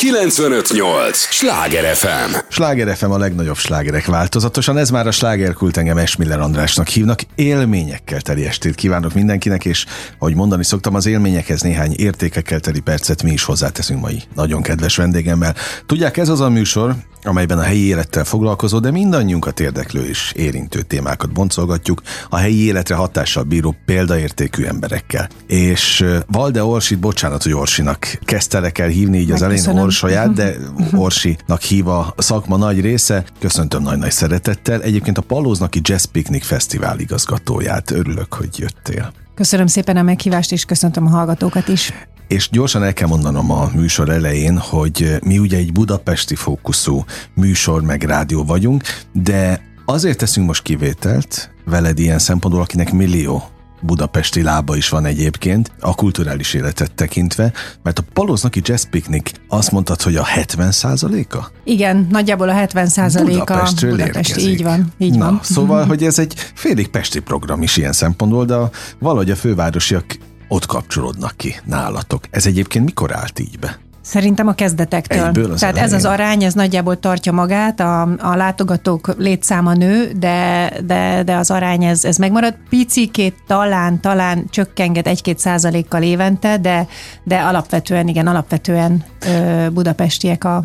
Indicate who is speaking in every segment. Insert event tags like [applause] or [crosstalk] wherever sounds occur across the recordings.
Speaker 1: 958! Sláger FM!
Speaker 2: Sláger FM a legnagyobb slágerek változatosan, ez már a slágerkult engem Esmiller Andrásnak hívnak. Élményekkel teli estét kívánok mindenkinek, és ahogy mondani szoktam, az élményekhez néhány értékekkel teli percet mi is hozzáteszünk mai nagyon kedves vendégemmel. Tudják, ez az a műsor, amelyben a helyi élettel foglalkozó, de mindannyiunkat érdeklő és érintő témákat boncolgatjuk a helyi életre hatással bíró példaértékű emberekkel. És Valde Orsit, bocsánat, hogy Orsinak kezdtelek el hívni így az elején Orsolyát, de Orsinak hív a szakma nagy része. Köszöntöm nagy-nagy szeretettel. Egyébként a Palóznaki Jazz Picnic Fesztivál igazgatóját. Örülök, hogy jöttél.
Speaker 3: Köszönöm szépen a meghívást, és köszöntöm a hallgatókat is.
Speaker 2: És gyorsan el kell mondanom a műsor elején, hogy mi ugye egy budapesti fókuszú műsor meg rádió vagyunk, de azért teszünk most kivételt veled ilyen szempontból, akinek millió budapesti lába is van egyébként, a kulturális életet tekintve, mert a Palóznaki Jazz Picnic azt mondtad, hogy a 70 a
Speaker 3: Igen, nagyjából a 70 a
Speaker 2: Budapestről
Speaker 3: Budapest, így van, így
Speaker 2: Na,
Speaker 3: van.
Speaker 2: Szóval, hogy ez egy félig pesti program is ilyen szempontból, de valahogy a fővárosiak ott kapcsolódnak ki nálatok. Ez egyébként mikor állt így be?
Speaker 3: Szerintem a kezdetektől.
Speaker 2: Egyből az
Speaker 3: Tehát
Speaker 2: elején.
Speaker 3: ez az arány, ez nagyjából tartja magát, a, a látogatók létszáma nő, de, de, de az arány ez, ez megmarad. Picikét talán, talán csökkenget egy-két százalékkal évente, de, de alapvetően, igen, alapvetően ö, budapestiek a,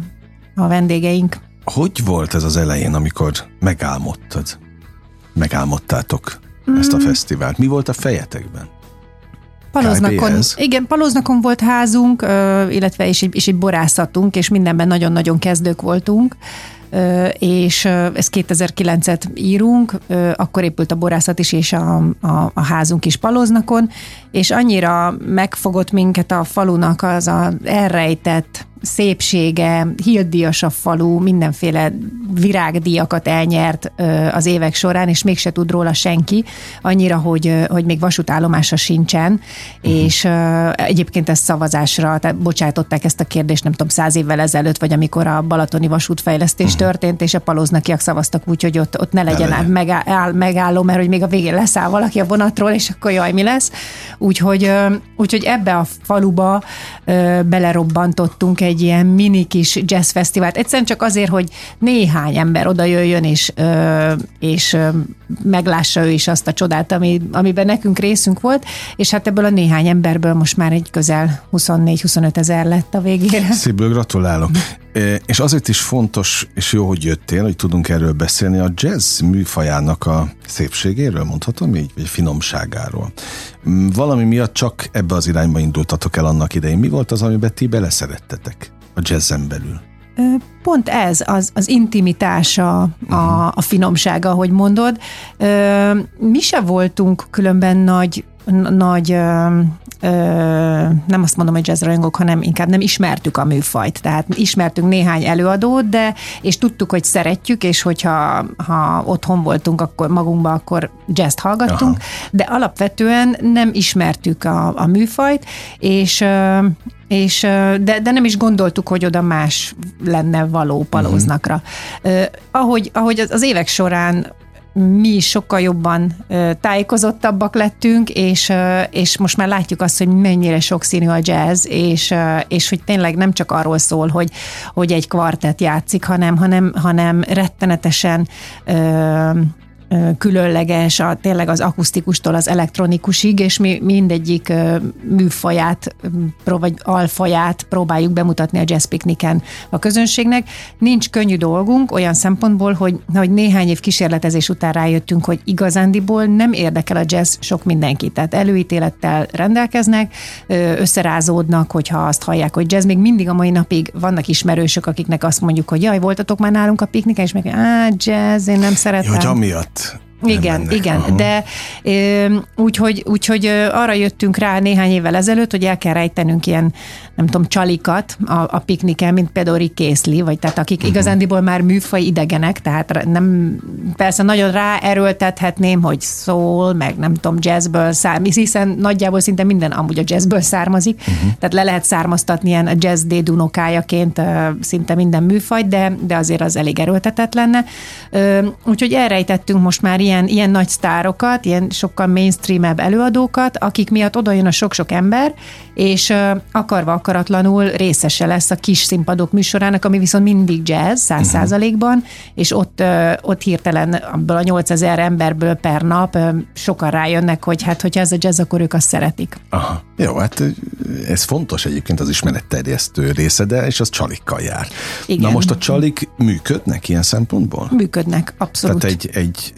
Speaker 3: a vendégeink.
Speaker 2: Hogy volt ez az elején, amikor megálmodtad? Megálmodtátok ezt
Speaker 3: Mm.
Speaker 2: a fesztivált? Mi volt a fejetekben?
Speaker 3: Palóznakon,
Speaker 2: KBS.
Speaker 3: igen, Palóznakon volt házunk, illetve és egy, és egy borászatunk, és mindenben nagyon-nagyon kezdők voltunk, és ö, ezt 2009-et írunk, akkor épült a borászat is, és a, a, a házunk is Palóznakon, és annyira megfogott minket a falunak az a elrejtett szépsége, híldíjas a falu, mindenféle virágdíjakat elnyert az évek során, és mégse tud róla senki, annyira, hogy, hogy még vasútállomása sincsen, uh-huh. és egyébként ezt szavazásra, tehát bocsátották ezt a kérdést, nem tudom, száz évvel ezelőtt, vagy amikor a balatoni vasútfejlesztés uh-huh. történt, és a palóznakiak szavaztak úgy, hogy ott, ott ne legyen
Speaker 2: legyen.
Speaker 3: megáll, megálló, mert hogy még a végén leszáll valaki a vonatról, és akkor jaj, mi lesz. Úgyhogy, úgyhogy ebbe a faluba belerobbantottunk egy ilyen mini kis jazz fesztivált. Egyszerűen csak azért, hogy néhány ember oda jöjjön, és, és meglássa ő is azt a csodát, ami, amiben nekünk részünk volt, és hát ebből a néhány emberből most már egy közel 24-25 ezer lett a végére.
Speaker 2: Szívből gratulálok. [laughs] És azért is fontos, és jó, hogy jöttél, hogy tudunk erről beszélni, a jazz műfajának a szépségéről, mondhatom így, vagy finomságáról. Valami miatt csak ebbe az irányba indultatok el annak idején. Mi volt az, amiben ti beleszerettetek a jazzen belül?
Speaker 3: Pont ez, az, az intimitása, a, a finomsága, ahogy mondod. Mi se voltunk különben nagy, nagy ö, ö, nem azt mondom, hogy jazzrajongók, hanem inkább nem ismertük a műfajt. Tehát ismertünk néhány előadót, de és tudtuk, hogy szeretjük, és hogyha ha otthon voltunk akkor magunkba, akkor jazzt hallgattunk,
Speaker 2: Aha.
Speaker 3: de alapvetően nem ismertük a, a műfajt, és ö, és, de, de nem is gondoltuk, hogy oda más lenne való palóznakra. Uh-huh. Ahogy, ahogy az- az évek során mi sokkal jobban tájékozottabbak lettünk, és, és most már látjuk azt, hogy mennyire sokszínű a jazz, és, és hogy tényleg nem csak arról szól, hogy, hogy egy kvartett játszik, hanem, hanem, hanem rettenetesen különleges, a, tényleg az akusztikustól az elektronikusig, és mi mindegyik műfaját, pró- vagy alfaját próbáljuk bemutatni a jazz pikniken a közönségnek. Nincs könnyű dolgunk olyan szempontból, hogy, hogy néhány év kísérletezés után rájöttünk, hogy igazándiból nem érdekel a jazz sok mindenkit. Tehát előítélettel rendelkeznek, összerázódnak, hogyha azt hallják, hogy jazz. Még mindig a mai napig vannak ismerősök, akiknek azt mondjuk, hogy jaj, voltatok már nálunk a pikniken, és meg, á, jazz, én nem szeretem.
Speaker 2: Ja, hogy amiatt
Speaker 3: Igen,
Speaker 2: mennek.
Speaker 3: igen,
Speaker 2: Aha.
Speaker 3: de úgyhogy, úgyhogy ö, arra jöttünk rá néhány évvel ezelőtt, hogy el kell rejtenünk ilyen, nem tudom, csalikat a, a pikniken, mint például Rick Készli, vagy tehát akik uh-huh. igazándiból már műfaj idegenek, tehát nem, persze nagyon ráerőltethetném, hogy szól, meg nem tudom, jazzből származik, hiszen nagyjából szinte minden amúgy a jazzből származik, uh-huh. tehát le lehet származtatni ilyen jazz dédunokájaként szinte minden műfaj, de, de azért az elég erőltetett lenne. Úgyhogy elrejtettünk most már ilyen ilyen, ilyen nagy sztárokat, ilyen sokkal mainstreamebb előadókat, akik miatt oda jön a sok-sok ember, és akarva akaratlanul részese lesz a kis színpadok műsorának, ami viszont mindig jazz, száz mhm. százalékban, uh-huh. és ott, ott hirtelen abból a 8000 emberből per nap sokan rájönnek, hogy hát, hogyha ez a jazz, akkor ők azt szeretik.
Speaker 2: Aha. Jó, hát ez fontos egyébként az ismeretterjesztő része, de és az csalikkal jár. Igen. Na most a csalik működnek ilyen szempontból?
Speaker 3: Működnek, abszolút.
Speaker 2: Tehát egy, egy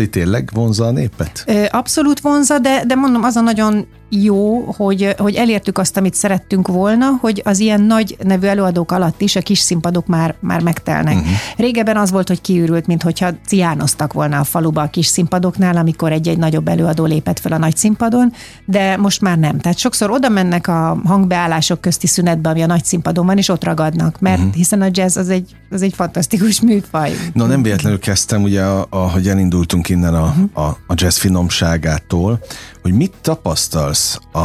Speaker 2: rikészli tényleg vonza a népet?
Speaker 3: Abszolút vonza, de, de mondom, az a nagyon jó, hogy, hogy elértük azt, amit szerettünk volna, hogy az ilyen nagy nevű előadók alatt is a kis színpadok már, már megtelnek. Uh-huh. Régebben az volt, hogy kiürült, mint hogyha ciánoztak volna a faluba a kis színpadoknál, amikor egy-egy nagyobb előadó lépett fel a nagy színpadon, de most már nem. Tehát sokszor oda mennek a hangbeállások közti szünetbe, ami a nagy színpadon van, és ott ragadnak, mert uh-huh. hiszen a jazz az egy, az egy fantasztikus műfaj.
Speaker 2: No, nem véletlenül kezdtem, ugye, ahogy elindultunk innen a, uh-huh. a, a jazz finomságától, hogy mit tapasztalsz a,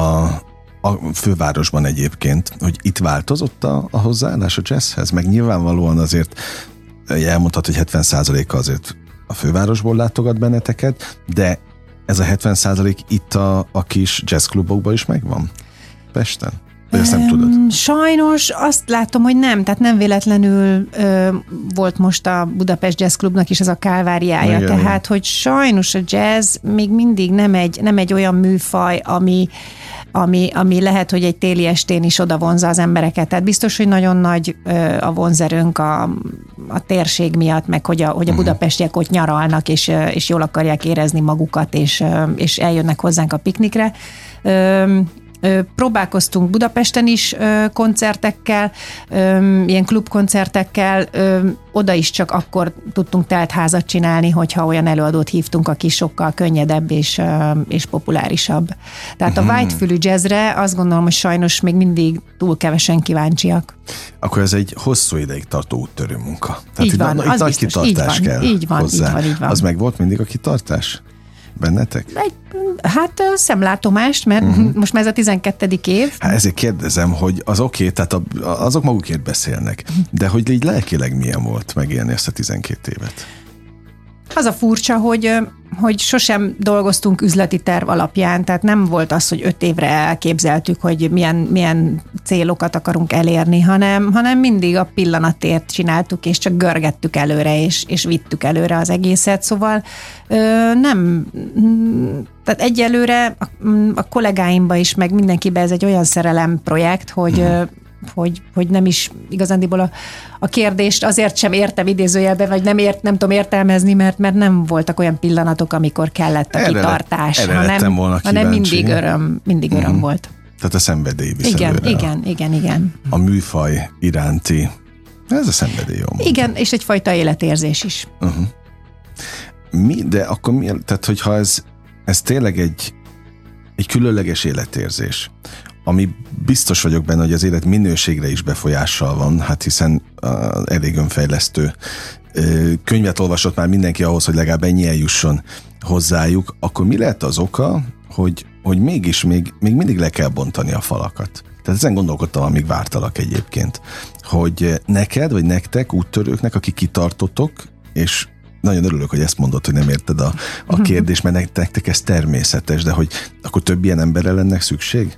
Speaker 2: a fővárosban egyébként, hogy itt változott a, a hozzáállás a jazzhez? Meg nyilvánvalóan azért elmondhat, hogy 70%-a azért a fővárosból látogat benneteket, de ez a 70% itt a, a kis jazzklubokban is megvan? Pesten? Vagy ezt nem tudod?
Speaker 3: Sajnos azt látom, hogy nem, tehát nem véletlenül ö, volt most a Budapest Jazz Clubnak is ez a kálváriája, Igen, tehát igen. hogy sajnos a jazz még mindig nem egy, nem egy olyan műfaj, ami ami, ami lehet, hogy egy téli estén is oda vonza az embereket. Tehát biztos, hogy nagyon nagy ö, a vonzerőnk a, a térség miatt, meg hogy a, hogy a mhm. budapestiek ott nyaralnak, és, és jól akarják érezni magukat, és, és eljönnek hozzánk a piknikre. Ö, Próbálkoztunk Budapesten is koncertekkel, ilyen klubkoncertekkel, oda is csak akkor tudtunk telt házat csinálni, hogyha olyan előadót hívtunk, aki sokkal könnyedebb és, és populárisabb. Tehát a mhm. whitefülű jazzre azt gondolom, hogy sajnos még mindig túl kevesen kíváncsiak.
Speaker 2: Akkor ez egy hosszú ideig tartó úttörő munka.
Speaker 3: Tehát így van,
Speaker 2: itt, az nagy biztos, kitartás
Speaker 3: így
Speaker 2: van, kell
Speaker 3: így van,
Speaker 2: hozzá.
Speaker 3: Így van, így van.
Speaker 2: Az meg volt mindig a kitartás? Bennetek?
Speaker 3: Egy, hát szemlátomást, mert uh-huh. [laughs] most már ez a 12. év.
Speaker 2: Hát ezért kérdezem, hogy az oké, okay, tehát a, azok magukért beszélnek, de hogy így lelkileg milyen volt megélni ezt a 12 évet?
Speaker 3: Az a furcsa, hogy hogy sosem dolgoztunk üzleti terv alapján, tehát nem volt az, hogy öt évre elképzeltük, hogy milyen, milyen célokat akarunk elérni, hanem, hanem mindig a pillanatért csináltuk, és csak görgettük előre, és, és vittük előre az egészet, szóval ö, nem, tehát egyelőre a, a kollégáimba is, meg mindenkibe ez egy olyan szerelem projekt, hogy uh-huh hogy, hogy nem is igazándiból a, a kérdést azért sem értem idézőjelben, vagy nem, ért, nem tudom értelmezni, mert, mert nem voltak olyan pillanatok, amikor kellett a erre kitartás,
Speaker 2: erre hanem, volna
Speaker 3: hanem mindig öröm, mindig öröm uh-huh. volt.
Speaker 2: Tehát a szenvedély visz
Speaker 3: Igen,
Speaker 2: előre
Speaker 3: igen, a, igen, igen.
Speaker 2: A műfaj iránti, ez a szenvedély, jó
Speaker 3: mondta. Igen, és egyfajta életérzés is. Uh-huh.
Speaker 2: Mi, de akkor mi, tehát hogyha ez, ez tényleg egy, egy különleges életérzés, ami biztos vagyok benne, hogy az élet minőségre is befolyással van, hát hiszen uh, elég önfejlesztő könyvet olvasott már mindenki ahhoz, hogy legalább ennyi eljusson hozzájuk, akkor mi lehet az oka, hogy, hogy mégis még, még mindig le kell bontani a falakat? Tehát ezen gondolkodtam, amíg vártalak egyébként, hogy neked, vagy nektek, úttörőknek, akik kitartotok, és nagyon örülök, hogy ezt mondod, hogy nem érted a, a kérdést, mert nektek ez természetes, de hogy akkor több ilyen emberre lenne szükség?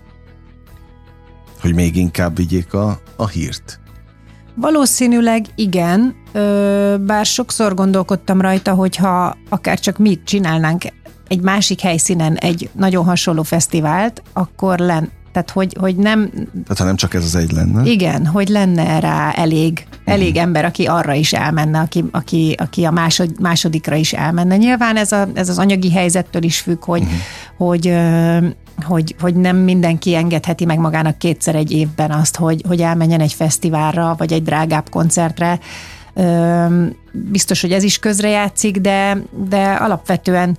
Speaker 2: Hogy még inkább vigyék a, a hírt?
Speaker 3: Valószínűleg igen, bár sokszor gondolkodtam rajta, hogyha akár csak mit csinálnánk egy másik helyszínen egy nagyon hasonló fesztivált, akkor len, tehát hogy, hogy nem...
Speaker 2: Tehát ha nem csak ez az egy lenne?
Speaker 3: Igen, hogy lenne rá elég, elég uh-huh. ember, aki arra is elmenne, aki, aki, aki a másod, másodikra is elmenne. Nyilván ez, a, ez az anyagi helyzettől is függ, hogy, uh-huh. hogy, hogy, hogy nem mindenki engedheti meg magának kétszer egy évben azt, hogy, hogy elmenjen egy fesztiválra, vagy egy drágább koncertre. Biztos, hogy ez is közrejátszik, de, de alapvetően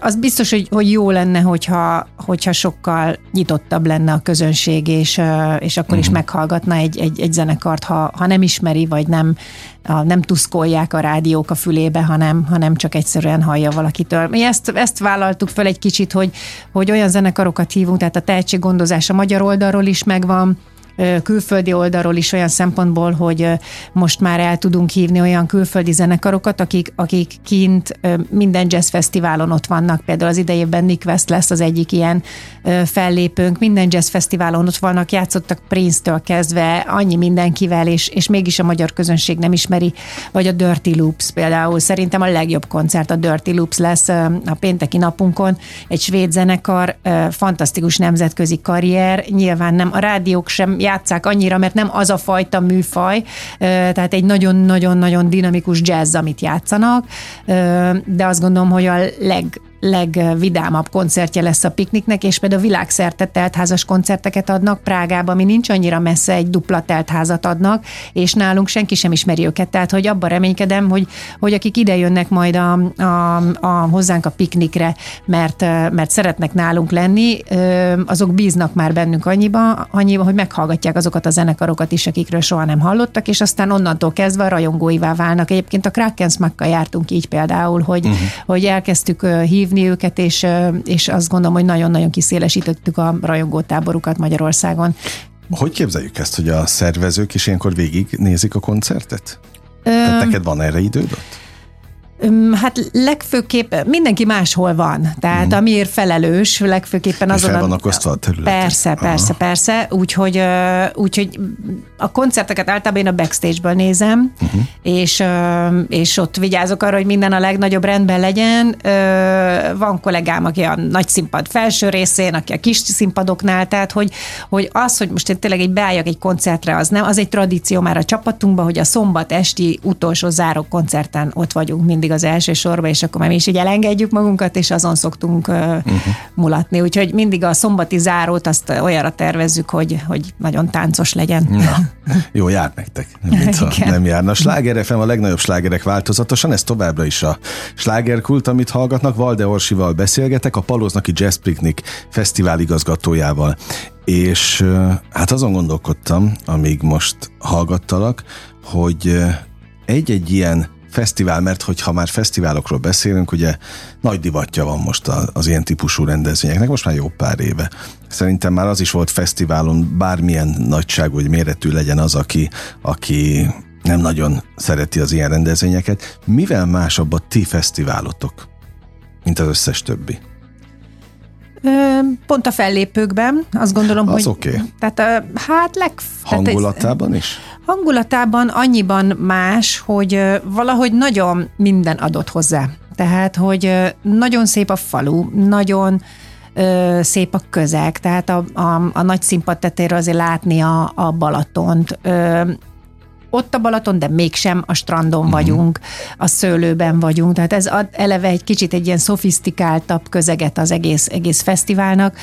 Speaker 3: az biztos, hogy, hogy jó lenne, hogyha, hogyha sokkal nyitottabb lenne a közönség, és, és akkor uh-huh. is mhm. meghallgatna egy, egy, egy zenekart, ha, ha nem ismeri, vagy nem, nem tuszkolják a rádiók a fülébe, hanem, hanem csak egyszerűen hallja valakitől. Mi ezt, ezt vállaltuk fel egy kicsit, hogy, hogy olyan zenekarokat hívunk, tehát a tehetséggondozás a magyar oldalról is megvan, külföldi oldalról is olyan szempontból, hogy most már el tudunk hívni olyan külföldi zenekarokat, akik, akik kint minden jazz fesztiválon ott vannak. Például az idejében Nick West lesz az egyik ilyen fellépőnk. Minden jazz fesztiválon ott vannak, játszottak Prince-től kezdve, annyi mindenkivel, és, és mégis a magyar közönség nem ismeri. Vagy a Dirty Loops például. Szerintem a legjobb koncert a Dirty Loops lesz a pénteki napunkon. Egy svéd zenekar, fantasztikus nemzetközi karrier. Nyilván nem, a rádiók sem játszák annyira, mert nem az a fajta műfaj, tehát egy nagyon-nagyon-nagyon dinamikus jazz, amit játszanak, de azt gondolom, hogy a leg legvidámabb koncertje lesz a pikniknek, és például világszerte teltházas koncerteket adnak Prágába, ami nincs annyira messze, egy dupla teltházat adnak, és nálunk senki sem ismeri őket, tehát hogy abban reménykedem, hogy, hogy akik ide jönnek majd a, a, a hozzánk a piknikre, mert, mert szeretnek nálunk lenni, azok bíznak már bennünk annyiba, annyiba, hogy meghallgatják azokat a zenekarokat is, akikről soha nem hallottak, és aztán onnantól kezdve a rajongóivá válnak. Egyébként a Krakensmakkal jártunk így például, hogy, uh-huh. hogy elkezdtük hívni hívni őket, és, és azt gondolom, hogy nagyon-nagyon kiszélesítettük a rajongótáborukat Magyarországon.
Speaker 2: Hogy képzeljük ezt, hogy a szervezők is ilyenkor végignézik a koncertet? Ö... Tehát neked van erre időd ott?
Speaker 3: Hát legfőképp mindenki máshol van, tehát mm. amiért felelős, legfőképpen azon...
Speaker 2: Fel vannak osztva a területen.
Speaker 3: Persze, persze, Aha. persze, úgyhogy, úgyhogy a koncerteket általában én a backstage-ből nézem, uh-huh. és, és ott vigyázok arra, hogy minden a legnagyobb rendben legyen. Van kollégám, aki a nagy színpad felső részén, aki a kis színpadoknál, tehát hogy, hogy az, hogy most én tényleg egy beálljak egy koncertre, az nem, az egy tradíció már a csapatunkban, hogy a szombat esti utolsó záró koncerten ott vagyunk mindig mindig az első sorba, és akkor már mi is így elengedjük magunkat, és azon szoktunk uh-huh. mulatni. Úgyhogy mindig a szombati zárót azt olyanra tervezzük, hogy, hogy nagyon táncos legyen. Na, [laughs]
Speaker 2: jó, jár nektek, mint [laughs] ha nem járna. A Sláger FM a legnagyobb slágerek változatosan, ez továbbra is a slágerkult, amit hallgatnak. Valde Orsival beszélgetek, a Palóznaki Jazz Picnic fesztivál igazgatójával. És hát azon gondolkodtam, amíg most hallgattalak, hogy egy-egy ilyen fesztivál, mert hogyha már fesztiválokról beszélünk, ugye nagy divatja van most az ilyen típusú rendezvényeknek, most már jó pár éve. Szerintem már az is volt fesztiválon, bármilyen nagyságú vagy méretű legyen az, aki, aki nem nagyon szereti az ilyen rendezvényeket. Mivel másabb a ti fesztiválotok, mint az összes többi?
Speaker 3: Pont a fellépőkben, azt gondolom,
Speaker 2: az
Speaker 3: hogy...
Speaker 2: Okay.
Speaker 3: Tehát hát leg...
Speaker 2: Hangulatában tehát, is?
Speaker 3: Hangulatában annyiban más, hogy valahogy nagyon minden adott hozzá. Tehát, hogy nagyon szép a falu, nagyon ö, szép a közeg, tehát a, a, a nagy színpad tetejéről azért látni a, a Balatont. Ö, ott a Balaton, de mégsem a strandon uh-huh. vagyunk, a szőlőben vagyunk, tehát ez ad eleve egy kicsit egy ilyen szofisztikáltabb közeget az egész, egész fesztiválnak.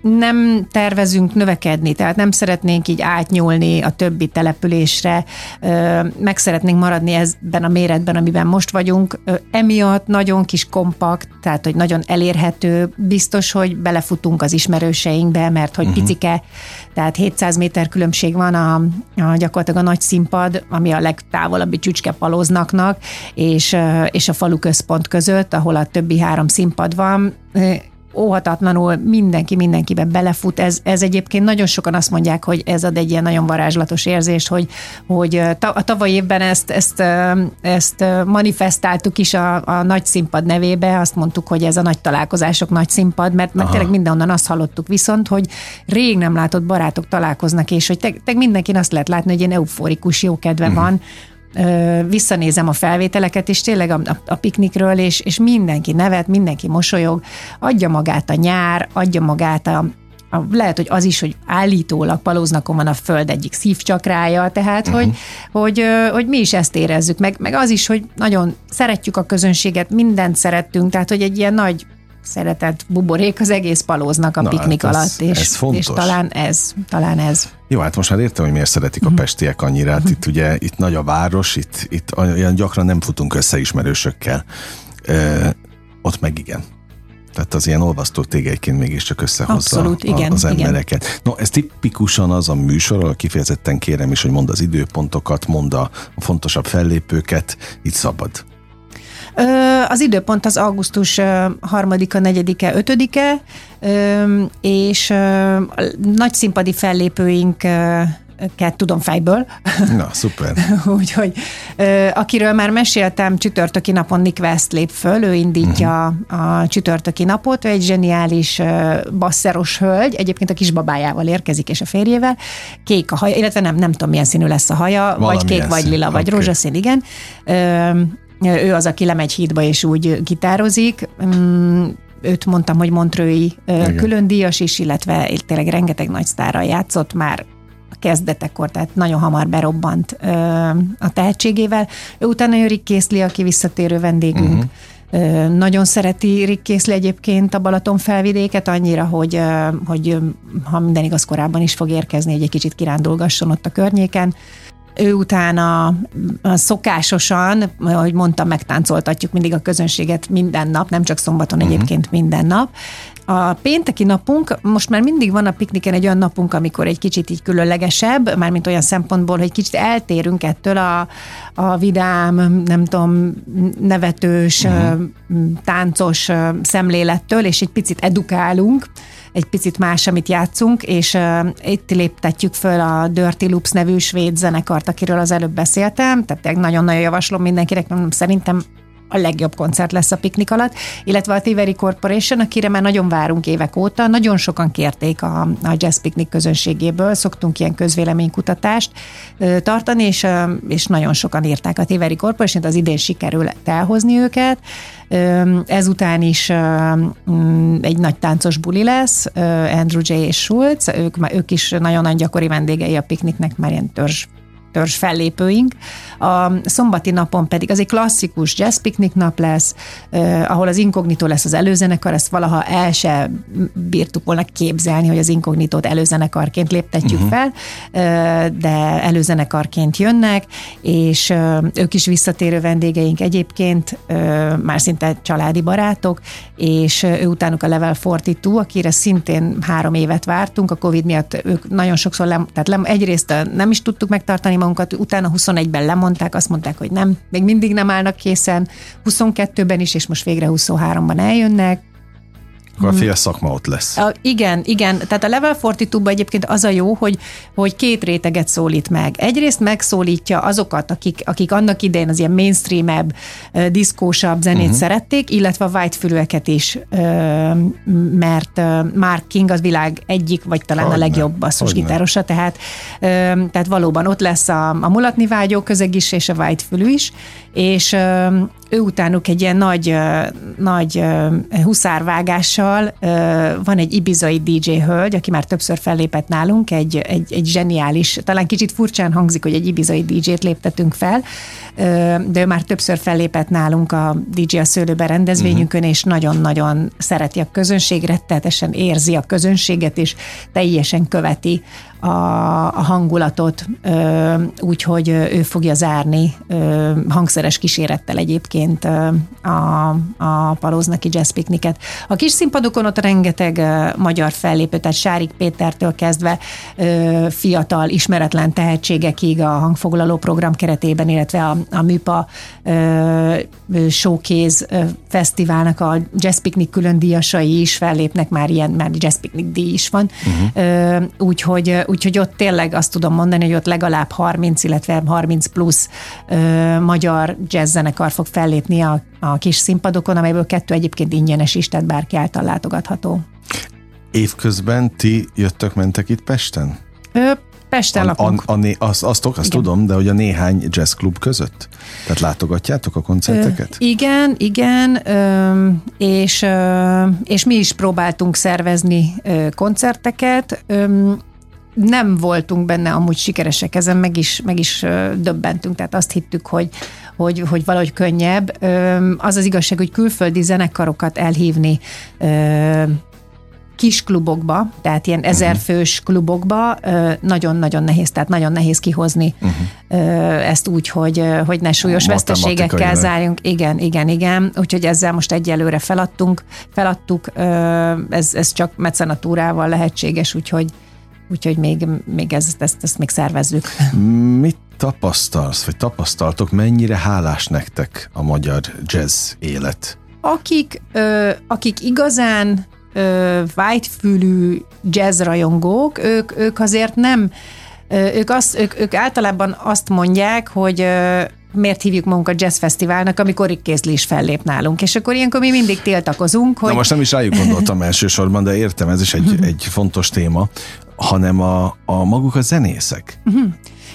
Speaker 3: Nem tervezünk növekedni, tehát nem szeretnénk így átnyúlni a többi településre, meg szeretnénk maradni ezben a méretben, amiben most vagyunk. Emiatt nagyon kis kompakt, tehát hogy nagyon elérhető, biztos, hogy belefutunk az ismerőseinkbe, mert hogy uh-huh. picike, tehát 700 méter különbség van a, a gyakorlatilag a nagy színpad, ami a legtávolabbi csücske palóznaknak, és, és a falu központ között, ahol a többi három színpad van óhatatlanul mindenki mindenkibe belefut. Ez, ez egyébként nagyon sokan azt mondják, hogy ez ad egy ilyen nagyon varázslatos érzést, hogy, hogy a tavaly évben ezt, ezt, ezt manifestáltuk is a, a nagy színpad nevébe, azt mondtuk, hogy ez a nagy találkozások nagy színpad, mert, mert tényleg mindenonnan azt hallottuk viszont, hogy rég nem látott barátok találkoznak, és hogy te, te mindenkin azt lehet látni, hogy ilyen euforikus jó kedve uh-huh. van, visszanézem a felvételeket, és tényleg a, a, a piknikről, és, és mindenki nevet, mindenki mosolyog, adja magát a nyár, adja magát a, a, lehet, hogy az is, hogy állítólag palóznakon van a föld egyik szívcsakrája, tehát, uh-huh. hogy, hogy, hogy mi is ezt érezzük, meg, meg az is, hogy nagyon szeretjük a közönséget, mindent szerettünk, tehát, hogy egy ilyen nagy szeretett buborék az egész palóznak a Na, piknik hát ez, alatt, és, ez fontos. és talán ez, talán ez.
Speaker 2: Jó, hát most már értem, hogy miért szeretik a mhm. pestiek annyira. Hát itt ugye, itt nagy a város, itt, itt olyan gyakran nem futunk össze ismerősökkel. E, ott meg igen. Tehát az ilyen olvasztó tégelyként mégiscsak összehozza Abszolút, igen, az embereket. Igen. No, ez tipikusan az a műsor, ahol kifejezetten kérem is, hogy mond az időpontokat, mond a fontosabb fellépőket, itt szabad.
Speaker 3: Az időpont az augusztus 3-a, 4-e, 5-e, és nagy színpadi fellépőink tudom fejből.
Speaker 2: Na, szuper. [laughs]
Speaker 3: Úgyhogy akiről már meséltem, csütörtöki napon Nick West lép föl, ő indítja uh-huh. a csütörtöki napot, ő egy zseniális basszeros hölgy, egyébként a kisbabájával érkezik, és a férjével. Kék a haja, illetve nem, nem tudom milyen színű lesz a haja, Valami vagy kék, vagy lila, vagy okay. rózsaszín, igen. Ő az, aki lemegy hídba, és úgy gitározik mm, őt mondtam, hogy Montrői külön díjas is, illetve tényleg rengeteg nagy sztárral játszott, már a kezdetekor, tehát nagyon hamar berobbant a tehetségével. Ő utána jön Rick Készli, aki visszatérő vendégünk. Uh-huh. Nagyon szereti Rick Készli egyébként a Balaton felvidéket annyira, hogy, hogy ha minden igaz korábban is fog érkezni, hogy egy kicsit kirándulgasson ott a környéken. Ő utána szokásosan, ahogy mondtam, megtáncoltatjuk mindig a közönséget minden nap, nem csak szombaton uh-huh. egyébként minden nap. A pénteki napunk, most már mindig van a pikniken egy olyan napunk, amikor egy kicsit így különlegesebb, mármint olyan szempontból, hogy kicsit eltérünk ettől a, a vidám, nem tudom, nevetős, uh-huh. táncos szemlélettől, és egy picit edukálunk egy picit más, amit játszunk, és uh, itt léptetjük föl a Dirty Loops nevű svéd zenekart, akiről az előbb beszéltem, tehát nagyon-nagyon javaslom mindenkinek, szerintem a legjobb koncert lesz a piknik alatt, illetve a Tiveri Corporation, akire már nagyon várunk évek óta, nagyon sokan kérték a, a Jazz Picnic közönségéből, szoktunk ilyen közvéleménykutatást ö, tartani, és, ö, és nagyon sokan írták a Tiveri Corporation, az idén sikerül elhozni őket. Ö, ezután is ö, mm, egy nagy táncos buli lesz, ö, Andrew J. és Schulz, ők, ők is nagyon nagy gyakori vendégei a pikniknek, már ilyen törzs törzs fellépőink. A szombati napon pedig az egy klasszikus jazz piknik nap lesz, eh, ahol az inkognitó lesz az előzenekar, ezt valaha el se bírtuk volna képzelni, hogy az inkognitót előzenekarként léptetjük uh-huh. fel, eh, de előzenekarként jönnek, és eh, ők is visszatérő vendégeink egyébként, eh, már szinte családi barátok, és ő utánuk a Level 42, akire szintén három évet vártunk, a Covid miatt ők nagyon sokszor, lem, tehát lem, egyrészt nem is tudtuk megtartani magunkat, utána 21-ben lemondták, azt mondták, hogy nem, még mindig nem állnak készen, 22-ben is, és most végre 23-ban eljönnek,
Speaker 2: akkor a fél szakma ott lesz.
Speaker 3: A, igen, igen. Tehát a Level 42 egyébként az a jó, hogy, hogy két réteget szólít meg. Egyrészt megszólítja azokat, akik, akik annak idején az ilyen mainstreamebb, diszkósabb zenét uh-huh. szerették, illetve a whitefülőeket is, mert Mark King az világ egyik, vagy talán Hogyne. a legjobb basszusgitárosa, tehát, tehát valóban ott lesz a, a mulatni vágyó közeg is, és a whitefülű is, és ő utánuk egy ilyen nagy, nagy huszárvágással van egy ibizai DJ hölgy, aki már többször fellépett nálunk, egy, egy, egy zseniális, talán kicsit furcsán hangzik, hogy egy ibizai DJ-t léptetünk fel, de ő már többször fellépett nálunk a DJ a szőlőben rendezvényünkön, uh-huh. és nagyon-nagyon szereti a közönség, rettetesen érzi a közönséget, és teljesen követi a, a hangulatot, úgyhogy ő fogja zárni hangszeres kísérettel egyébként a, a Palóznaki Jazz Picnicet. A kis színpadokon ott rengeteg magyar fellépő, tehát Sárik Pétertől kezdve fiatal, ismeretlen tehetségekig a hangfoglaló program keretében, illetve a, a MÜPA Showcase Fesztiválnak a Jazz Picnic külön díjasai is fellépnek, már ilyen, már Jazz Picnic díj is van. Uh-huh. Úgyhogy, úgyhogy ott tényleg azt tudom mondani, hogy ott legalább 30, illetve 30 plusz magyar jazzzenekar fog fellépni a, a kis színpadokon, amelyből kettő egyébként ingyenes is, tehát bárki által látogatható.
Speaker 2: Évközben ti jöttök, mentek itt Pesten?
Speaker 3: Pesten a, lakunk.
Speaker 2: A, a, a, azt, azt, azt tudom, de hogy a néhány jazzklub között? Tehát látogatjátok a koncerteket?
Speaker 3: Ö, igen, igen, ö, és, ö, és mi is próbáltunk szervezni ö, koncerteket. Ö, nem voltunk benne amúgy sikeresek, ezen meg is, meg is döbbentünk, tehát azt hittük, hogy, hogy, hogy valahogy könnyebb. Az az igazság, hogy külföldi zenekarokat elhívni kis klubokba, tehát ilyen ezerfős klubokba nagyon-nagyon nehéz, tehát nagyon nehéz kihozni uh-huh. ezt úgy, hogy, hogy ne súlyos veszteségekkel zárjunk. Igen, igen, igen. Úgyhogy ezzel most egyelőre feladtunk, feladtuk, ez, ez csak mecenatúrával lehetséges, úgyhogy úgyhogy még, még ezt, ezt, ezt még szervezzük.
Speaker 2: Mit tapasztalsz, vagy tapasztaltok, mennyire hálás nektek a magyar jazz élet?
Speaker 3: Akik, ö, akik igazán vágyfülű jazz rajongók, ők, ők azért nem, ők, azt, ők, ők általában azt mondják, hogy miért hívjuk magunkat jazz fesztiválnak, amikor Rick Kézli is fellép nálunk. És akkor ilyenkor mi mindig tiltakozunk, hogy...
Speaker 2: Na most nem is rájuk gondoltam elsősorban, de értem, ez is egy, egy fontos téma, hanem a, a maguk a zenészek.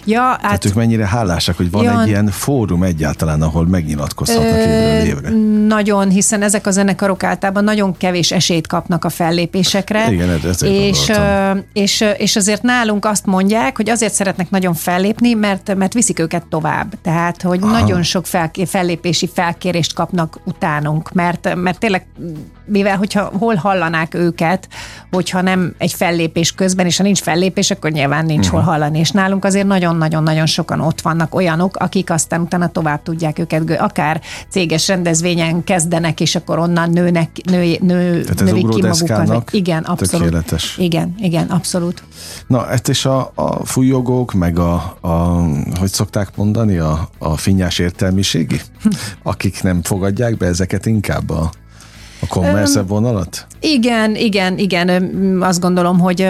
Speaker 2: Ja, hát, Tehát ők mennyire hálásak, hogy van ja, egy ilyen fórum egyáltalán, ahol megnyilatkozhatnak évről évre.
Speaker 3: Nagyon, hiszen ezek a zenekarok általában nagyon kevés esélyt kapnak a fellépésekre.
Speaker 2: Igen, ez
Speaker 3: és, és, és azért nálunk azt mondják, hogy azért szeretnek nagyon fellépni, mert, mert viszik őket tovább. Tehát, hogy Aha. nagyon sok fel, fellépési felkérést kapnak utánunk, mert, mert tényleg mivel hogyha hol hallanák őket, hogyha nem egy fellépés közben, és ha nincs fellépés, akkor nyilván nincs uh-huh. hol hallani. És nálunk azért nagyon-nagyon-nagyon sokan ott vannak olyanok, akik aztán utána tovább tudják őket, akár céges rendezvényen kezdenek, és akkor onnan nőnek, nő, nő,
Speaker 2: Tehát növik ki magukat.
Speaker 3: Igen, abszolút.
Speaker 2: Tökéletes.
Speaker 3: Igen, igen, abszolút.
Speaker 2: Na, ezt is a, a fújogók, meg a, a, hogy szokták mondani, a, a finnyás értelmiségi, [laughs] akik nem fogadják be ezeket inkább a a kommerszebb vonalat?
Speaker 3: Igen, igen, igen. Azt gondolom, hogy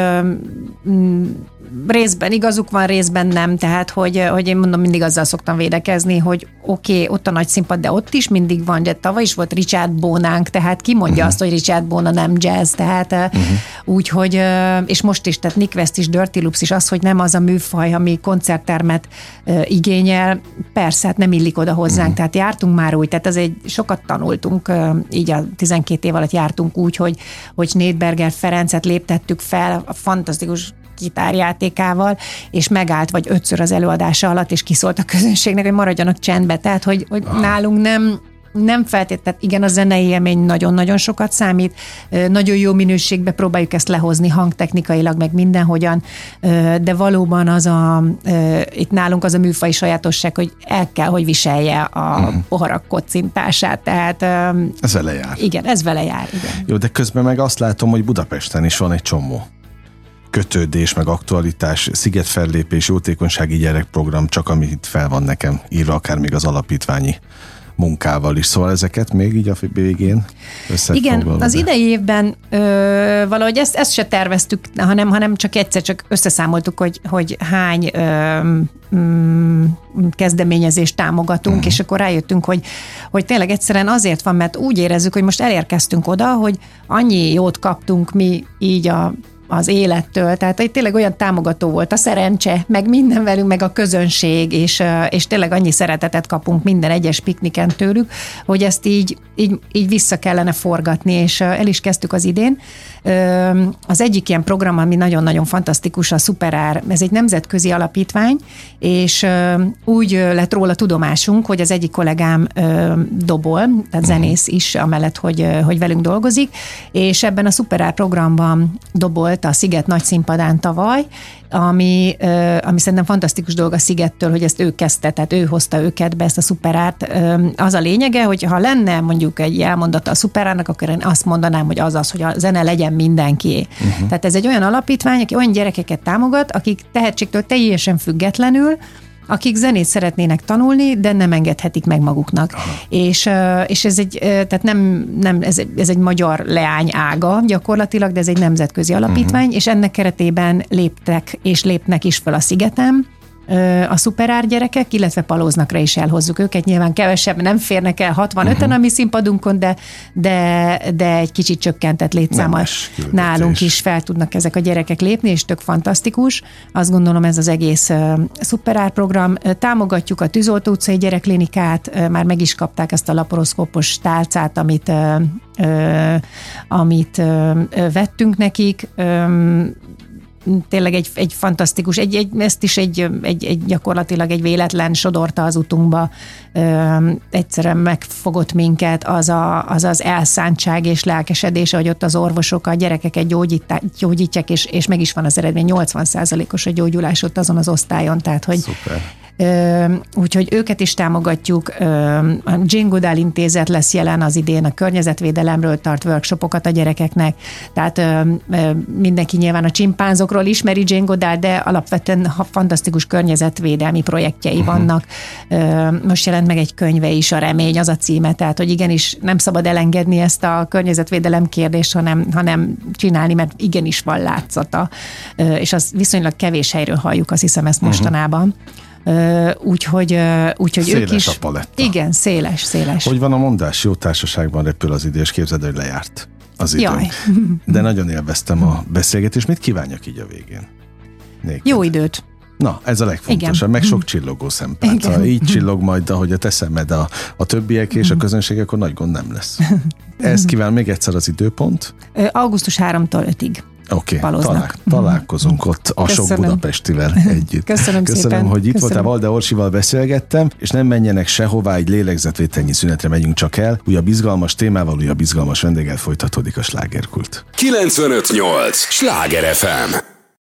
Speaker 3: részben igazuk van, részben nem, tehát hogy, hogy én mondom, mindig azzal szoktam védekezni, hogy oké, okay, ott a nagy színpad, de ott is mindig van, de tavaly is volt Richard Bónánk, tehát ki mondja uh-huh. azt, hogy Richard Bóna nem jazz, tehát uh-huh. úgyhogy, és most is, tehát Nick West is, Dirty Loops is az, hogy nem az a műfaj, ami koncerttermet igényel, persze, hát nem illik oda hozzánk, uh-huh. tehát jártunk már úgy, tehát az egy sokat tanultunk, így a 12 év alatt jártunk úgy, hogy, hogy Snédberger Ferencet léptettük fel, a fantasztikus gitárjátékával, és megállt vagy ötször az előadása alatt, és kiszólt a közönségnek, hogy maradjanak csendbe. Tehát, hogy, hogy nálunk nem, nem feltétlenül, igen, a zenei élmény nagyon-nagyon sokat számít, nagyon jó minőségbe próbáljuk ezt lehozni hangtechnikailag, meg mindenhogyan, de valóban az a, itt nálunk az a műfai sajátosság, hogy el kell, hogy viselje a uh-huh. poharak kocintását, tehát...
Speaker 2: Ez vele jár.
Speaker 3: Igen, ez vele jár, igen.
Speaker 2: Jó, de közben meg azt látom, hogy Budapesten is van egy csomó kötődés, meg aktualitás, szigetfellépés, jótékonysági gyerekprogram, csak amit fel van nekem írva, akár még az alapítványi munkával is. Szóval ezeket még így a végén
Speaker 3: Igen, az idei évben ö, valahogy ezt, ezt se terveztük, hanem, hanem csak egyszer csak összeszámoltuk, hogy, hogy hány ö, mm, kezdeményezést támogatunk, uh-huh. és akkor rájöttünk, hogy, hogy tényleg egyszerűen azért van, mert úgy érezzük, hogy most elérkeztünk oda, hogy annyi jót kaptunk mi így a az élettől. Tehát egy tényleg olyan támogató volt a szerencse, meg minden velünk, meg a közönség, és, és tényleg annyi szeretetet kapunk minden egyes pikniken tőlük, hogy ezt így, így, így vissza kellene forgatni, és el is kezdtük az idén. Az egyik ilyen program, ami nagyon-nagyon fantasztikus, a Superár, ez egy nemzetközi alapítvány, és úgy lett róla tudomásunk, hogy az egyik kollégám dobol, tehát zenész is, amellett, hogy, hogy velünk dolgozik, és ebben a Superár programban dobolt a Sziget nagy színpadán tavaly, ami, ami szerintem fantasztikus dolog a Szigettől, hogy ezt ő kezdte, tehát ő hozta őket be ezt a szuperárt. Az a lényege, hogy ha lenne mondjuk egy elmondata a szuperárnak, akkor én azt mondanám, hogy az az, hogy a zene legyen mindenki. Uh-huh. Tehát ez egy olyan alapítvány, aki olyan gyerekeket támogat, akik tehetségtől teljesen függetlenül, akik zenét szeretnének tanulni, de nem engedhetik meg maguknak. És, és ez egy, tehát nem, nem ez, ez egy magyar leány ága gyakorlatilag, de ez egy nemzetközi alapítvány, uh-huh. és ennek keretében léptek és lépnek is fel a szigetem, a szuperár gyerekek, illetve palóznakra is elhozzuk őket. Nyilván kevesebb nem férnek el 65-en uh-huh. a mi színpadunkon, de, de, de egy kicsit csökkentett létszámmal nálunk is fel tudnak ezek a gyerekek lépni, és tök fantasztikus. Azt gondolom ez az egész uh, szuperár program. Támogatjuk a Tűzoltó utcai gyerekklinikát, uh, már meg is kapták ezt a laparoszkópos tálcát, amit uh, amit vettünk nekik tényleg egy, egy fantasztikus, egy, egy, ezt is egy, egy, egy gyakorlatilag egy véletlen sodorta az utunkba, ö, egyszerűen megfogott minket az, a, az az elszántság és lelkesedés, hogy ott az orvosok a gyerekeket gyógyítják, és, és meg is van az eredmény, 80%-os a gyógyulás ott azon az osztályon, tehát hogy
Speaker 2: Szuper
Speaker 3: úgyhogy őket is támogatjuk. A Jane Goodall intézet lesz jelen az idén, a környezetvédelemről tart workshopokat a gyerekeknek, tehát mindenki nyilván a csimpánzokról ismeri Jane Goodall, de alapvetően fantasztikus környezetvédelmi projektjei uh-huh. vannak. Most jelent meg egy könyve is, a remény az a címe, tehát hogy igenis nem szabad elengedni ezt a környezetvédelem kérdést, hanem, hanem csinálni, mert igenis van látszata, és az viszonylag kevés helyről halljuk, azt hiszem ezt mhm. mostanában. Uh-huh. Úgyhogy, úgyhogy
Speaker 2: széles
Speaker 3: ők is...
Speaker 2: a paletta.
Speaker 3: Igen, széles, széles.
Speaker 2: Hogy van a mondás? Jó társaságban repül az idő, és képzeld, hogy lejárt az idő. Jaj. De nagyon élveztem a beszélgetést. Mit kívánjak így a végén?
Speaker 3: Néked. Jó időt.
Speaker 2: Na, ez a legfontosabb, Igen. meg sok csillogó szempárt. Ha így csillog majd, ahogy a te szemed a, a többiek és a mhm. közönség, akkor nagy gond nem lesz. Ezt kíván még egyszer az időpont.
Speaker 3: Augusztus 3-tól 5-ig.
Speaker 2: Oké, okay, talál, találkozunk ott a Köszönöm. sok Budapestivel [laughs] együtt.
Speaker 3: Köszönöm,
Speaker 2: Köszönöm
Speaker 3: szépen.
Speaker 2: hogy itt
Speaker 3: Köszönöm.
Speaker 2: voltál, Valde Orsival beszélgettem, és nem menjenek sehová, egy lélegzetvételnyi szünetre megyünk csak el. Újabb izgalmas témával, újabb izgalmas vendéggel folytatódik a slágerkult.
Speaker 1: 958! Sláger FM!